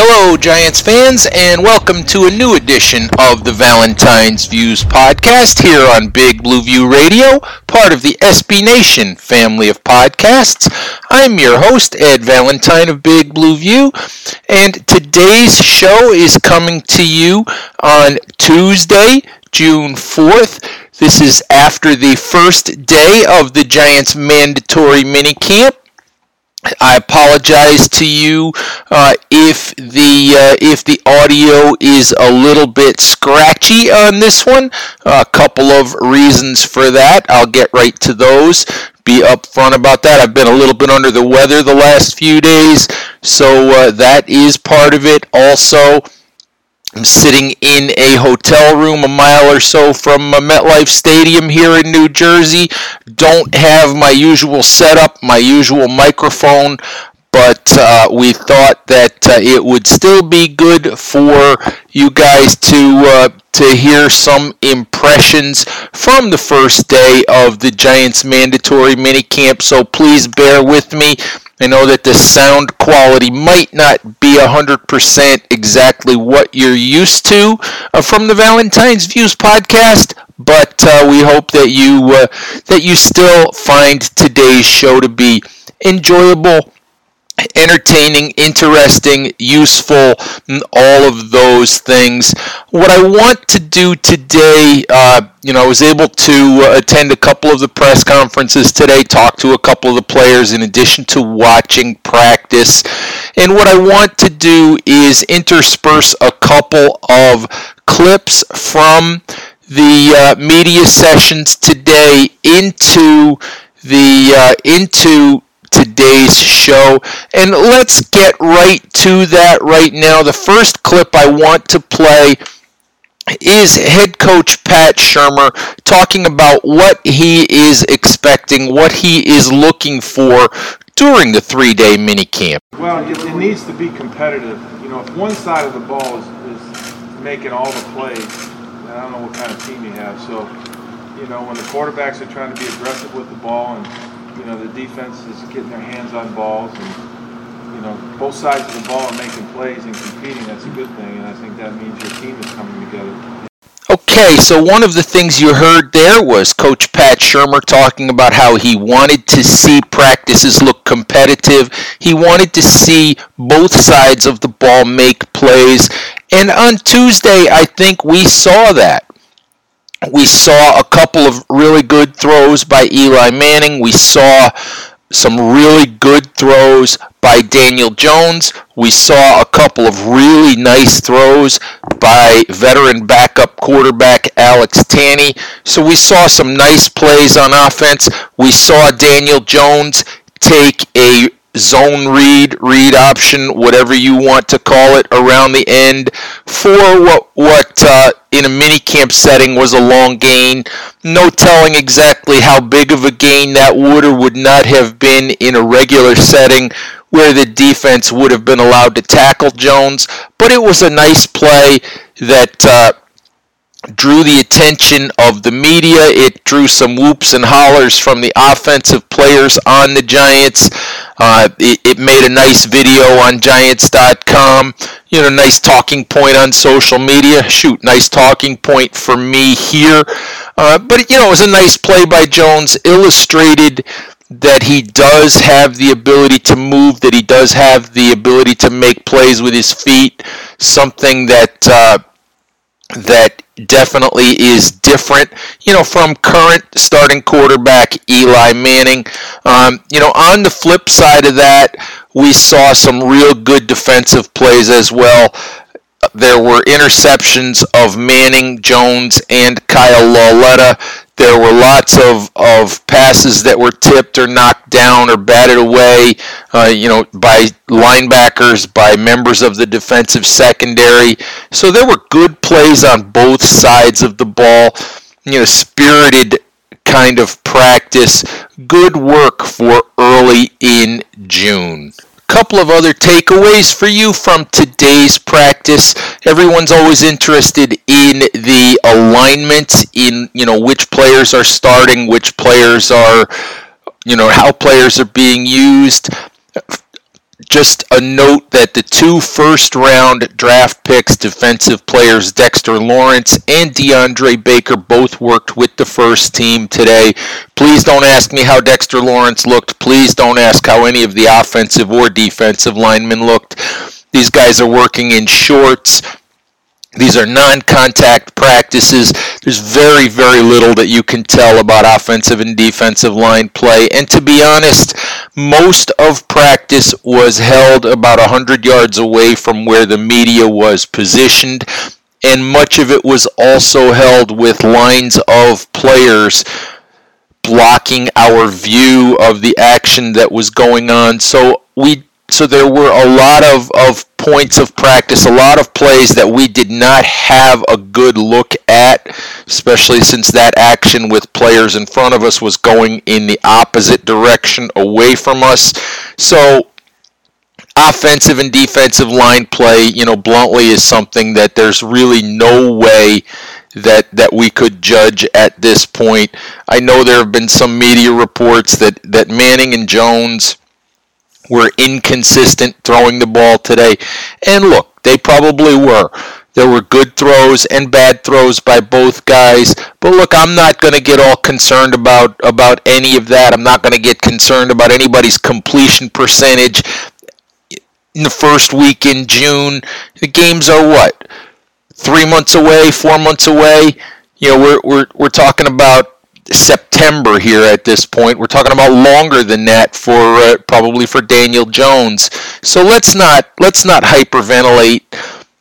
Hello, Giants fans, and welcome to a new edition of the Valentine's Views podcast here on Big Blue View Radio, part of the SB Nation family of podcasts. I'm your host, Ed Valentine of Big Blue View, and today's show is coming to you on Tuesday, June 4th. This is after the first day of the Giants mandatory minicamp. I apologize to you uh, if uh, if the audio is a little bit scratchy on this one. A couple of reasons for that. I'll get right to those. Be upfront about that. I've been a little bit under the weather the last few days, so uh, that is part of it. Also. I'm sitting in a hotel room a mile or so from MetLife Stadium here in New Jersey. Don't have my usual setup, my usual microphone, but uh, we thought that uh, it would still be good for you guys to uh, to hear some impressions from the first day of the Giants mandatory minicamp. So please bear with me. I know that the sound quality might not be 100% exactly what you're used to uh, from the Valentine's Views podcast, but uh, we hope that you uh, that you still find today's show to be enjoyable entertaining, interesting, useful, all of those things. What I want to do today, uh, you know, I was able to uh, attend a couple of the press conferences today, talk to a couple of the players in addition to watching practice. And what I want to do is intersperse a couple of clips from the uh, media sessions today into the uh, into today's show. And let's get right to that right now. The first clip I want to play is head coach Pat Shurmur talking about what he is expecting, what he is looking for during the three day mini camp. Well, it, it, needs to be competitive. You know, if one side of the ball is, is making all the plays, I don't know what kind of team you have. So, you know, when the quarterbacks are trying to be aggressive with the ball and you know, the defense is getting their hands on balls and, you know, both sides of the ball are making plays and competing. That's a good thing, and I think that means your team is coming together. Okay, so one of the things you heard there was Coach Pat Shurmur talking about how he wanted to see practices look competitive. He wanted to see both sides of the ball make plays. And on Tuesday, I think we saw that we saw a couple of really good throws by Eli Manning. We saw some really good throws by Daniel Jones. We saw a couple of really nice throws by veteran backup quarterback Alex Tanney. So we saw some nice plays on offense. We saw Daniel Jones take a zone read, read option, whatever you want to call it, around the end for what what uh, in a mini camp setting was a long gain. No telling exactly how big of a gain that would or would not have been in a regular setting where the defense would have been allowed to tackle Jones, but it was a nice play that. Uh, drew the attention of the media. It drew some whoops and hollers from the offensive players on the Giants. Uh, it, it, made a nice video on Giants.com. You know, nice talking point on social media. Shoot, nice talking point for me here. Uh, but, you know, it was a nice play by Jones, illustrated that he does have the ability to move, that he does have the ability to make plays with his feet, something that uh, that definitely is different, you know, from current starting quarterback Eli Manning. Um, you know, on the flip side of that, we saw some real good defensive plays as well. There were interceptions of Manning, Jones, and Kyle Lauletta. There were lots of, of passes that were tipped or knocked down or batted away, uh, you know, by linebackers, by members of the defensive secondary. So there were good plays on both sides of the ball. You know, spirited kind of practice. Good work for early in June couple of other takeaways for you from today's practice. Everyone's always interested in the alignment, in you know which players are starting, which players are, you know how players are being used just a note that the two first round draft picks, defensive players Dexter Lawrence and DeAndre Baker, both worked with the first team today. Please don't ask me how Dexter Lawrence looked. Please don't ask how any of the offensive or defensive linemen looked. These guys are working in shorts. These are non contact practices. There's very, very little that you can tell about offensive and defensive line play. And to be honest, most of practice was held about 100 yards away from where the media was positioned. And much of it was also held with lines of players blocking our view of the action that was going on. So we so there were a lot of, of points of practice, a lot of plays that we did not have a good look at, especially since that action with players in front of us was going in the opposite direction away from us. So offensive and defensive line play, you know, bluntly is something that there's really no way that that we could judge at this point. I know there have been some media reports that that Manning and Jones were inconsistent throwing the ball today. And look, they probably were. There were good throws and bad throws by both guys. But look, I'm not going to get all concerned about about any of that. I'm not going to get concerned about anybody's completion percentage in the first week in June. The games are what? 3 months away, 4 months away. You know, we're we're we're talking about September here at this point. We're talking about longer than that for uh, probably for Daniel Jones. So let's not let's not hyperventilate,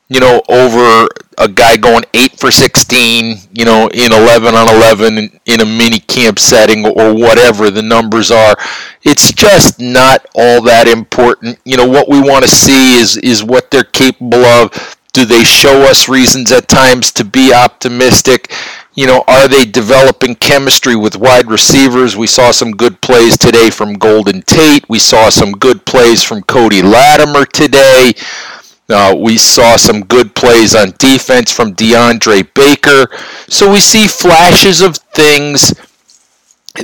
you know, over a guy going 8 for 16, you know, in 11 on 11 in, in a mini camp setting or whatever the numbers are. It's just not all that important. You know, what we want to see is is what they're capable of. Do they show us reasons at times to be optimistic? You know, are they developing chemistry with wide receivers? We saw some good plays today from Golden Tate. We saw some good plays from Cody Latimer today. Uh, we saw some good plays on defense from DeAndre Baker. So we see flashes of things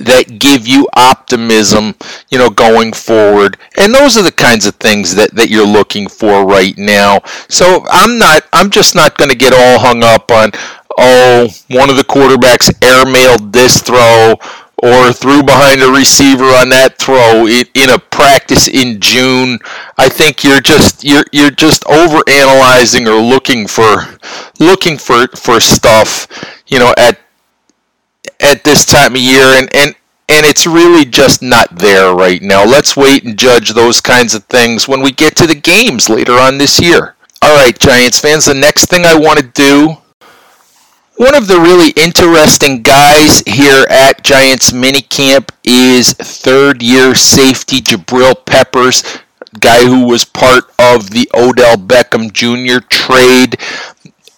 that give you optimism, you know, going forward. And those are the kinds of things that, that you're looking for right now. So I'm not I'm just not going to get all hung up on oh, one of the quarterbacks airmailed this throw or threw behind a receiver on that throw in, a practice in June. I think you're just you're you're just over analyzing or looking for looking for for stuff, you know, at at this time of year and and and it's really just not there right now. Let's wait and judge those kinds of things when we get to the games later on this year. All right, Giants fans, the next thing I want to do one of the really interesting guys here at Giants minicamp is third year safety Jabril Peppers, guy who was part of the Odell Beckham Jr. trade,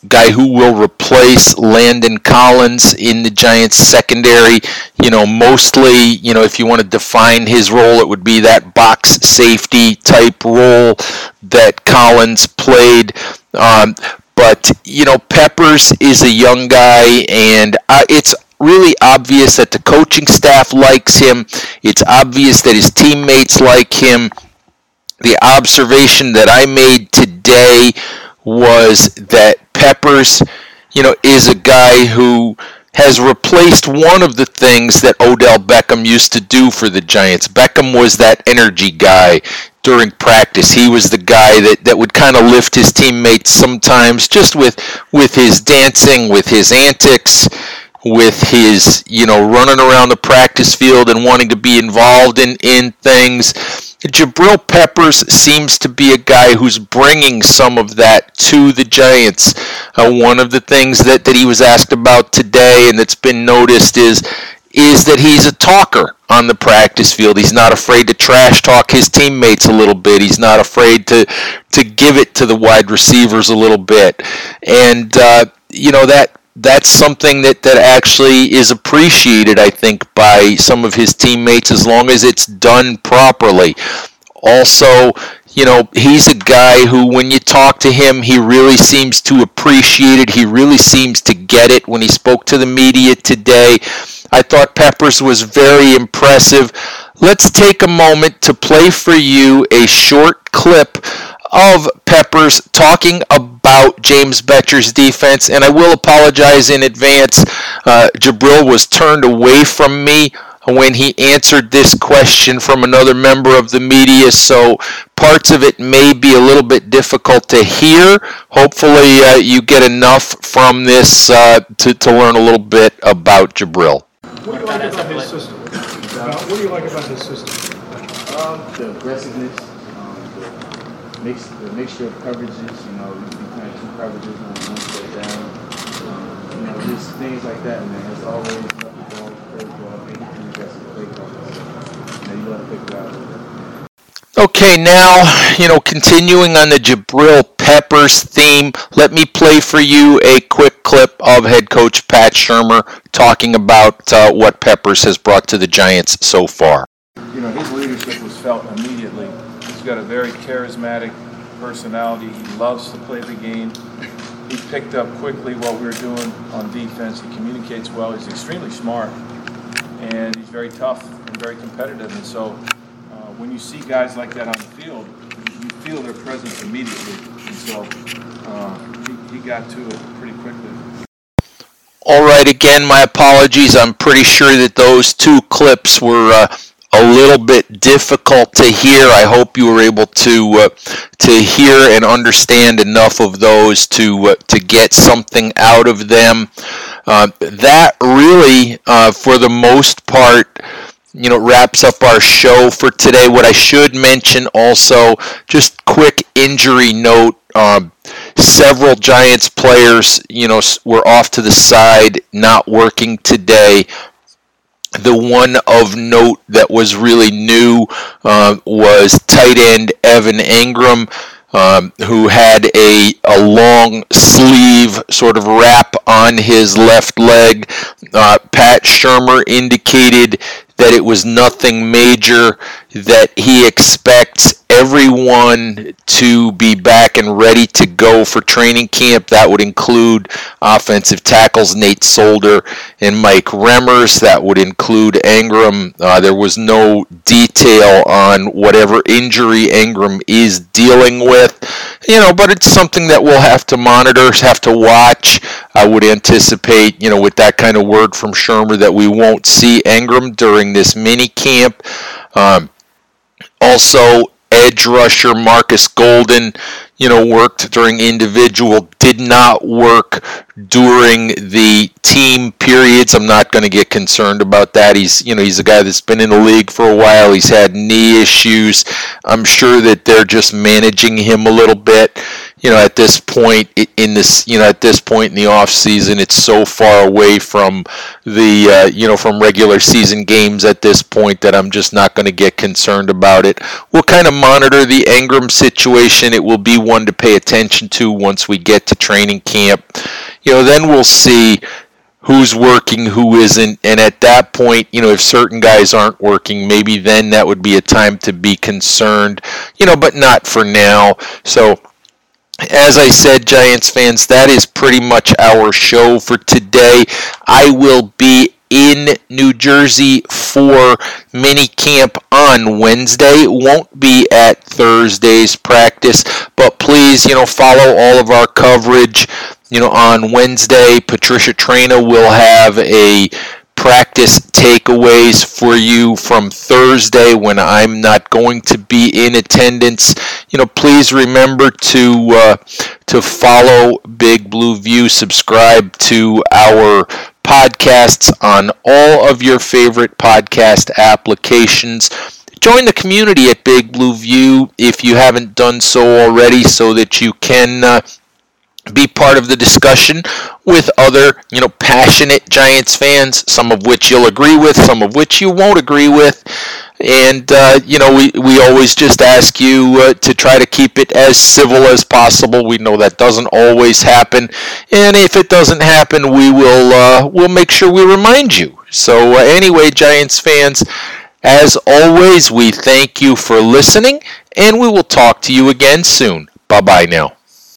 guy who will replace Landon Collins in the Giants secondary. You know, mostly, you know, if you want to define his role, it would be that box safety type role that Collins played. Um, but you know, Peppers is a young guy, and it's really obvious that the coaching staff likes him. It's obvious that his teammates like him. The observation that I made today was that Peppers, you know, is a guy who has replaced one of the things that Odell Beckham used to do for the Giants. Beckham was that energy guy during practice. He was the guy that, that would kind of lift his teammates sometimes just with with his dancing, with his antics, with his, you know, running around the practice field and wanting to be involved in, in things. Jabril Peppers seems to be a guy who's bringing some of that to the Giants. Uh, one of the things that, that he was asked about today and that's been noticed is is that he's a talker on the practice field. He's not afraid to trash talk his teammates a little bit. He's not afraid to to give it to the wide receivers a little bit, and uh, you know that that's something that, that actually is appreciated, I think, by some of his teammates as long as it's done properly. Also, you know, he's a guy who, when you talk to him, he really seems to appreciate it. He really seems to get it. When he spoke to the media today, I thought Peppers was very impressive. Let's take a moment to play for you a short clip of Peppers talking about James Bettcher's defense, and I will apologize in advance. Uh, Jabril was turned away from me when he answered this question from another member of the media, so parts of it may be a little bit difficult to hear. Hopefully, uh, you get enough from this uh, to, to learn a little bit about Jabril. What do you like about his system? what do you like about his system? Um, the aggressiveness, the, mix, the mixture of coverages. You know, you can playing two coverages on one step down. Um, you know, just things like that, man. It's always knuckleball, curveball, anything that's a play call. You know, you got to pick it out. Okay, now, you know, continuing on the Jabril Peppers theme, let me play for you a quick clip of head coach Pat Shurmur talking about uh, what Peppers has brought to the Giants so far. You know, his leadership was felt immediately. Got a very charismatic personality. He loves to play the game. He picked up quickly what we were doing on defense. He communicates well. He's extremely smart. And he's very tough and very competitive. And so when you see guys like that on the field, you feel their presence immediately. And so uh, he, he got to it pretty quickly. All right, again, my apologies. I'm pretty sure that those two clips were uh, a little bit difficult to hear. I hope you were able to uh, to hear and understand enough of those to uh, to get something out of them. Uh, that really, uh, for the most part, you know wraps up our show for today. What I should mention also, just quick injury note. Um, several Giants players, you know, were off to the side, not working today. The one of note that was really new uh, was tight end Evan Engram um, who had a, a long sleeve sort of wrap on his left leg. Uh, Pat Shurmur indicated that it was nothing major, that he expects everyone to be back and ready to go for training camp. That would include offensive tackles Nate Solder and Mike Remmers. That would include Engram. Uh, there was no detail on whatever injury Engram is dealing with, you know, but it's something that we'll have to monitor, have to watch. I would anticipate, you know, with that kind of word from Shurmur that we won't see Engram during this mini camp. Um, also, edge rusher Marcus Golden, you know, worked during individual, did not work during the team periods. I'm not going to get concerned about that. He's, you know, he's a guy that's been in the league for a while. He's had knee issues. I'm sure that they're just managing him a little bit you know, at this point in this, you know, at this point in the off season, it's so far away from the, uh, you know, from regular season games at this point that I'm just not going to get concerned about it. We'll kind of monitor the Engram situation. It will be one to pay attention to once we get to training camp. You know, then we'll see who's working, who isn't, and at that point, you know, if certain guys aren't working, maybe then that would be a time to be concerned, you know, but not for now. So as I said, Giants fans, that is pretty much our show for today. I will be in New Jersey for mini camp on Wednesday. Won't be at Thursday's practice, but please, you know, follow all of our coverage. You know, on Wednesday, Patricia Traina will have a practice takeaways for you from Thursday when I'm not going to be in attendance. You know, please remember to uh, to follow Big Blue View, subscribe to our podcasts on all of your favorite podcast applications. Join the community at Big Blue View if you haven't done so already so that you can uh, be part of the discussion with other, you know, passionate Giants fans, some of which you'll agree with, some of which you won't agree with. And, uh, you know, we, we always just ask you uh, to try to keep it as civil as possible. We know that doesn't always happen. And if it doesn't happen, we will uh, we'll make sure we remind you. So, uh, anyway, Giants fans, as always, we thank you for listening, and we will talk to you again soon. Bye bye now.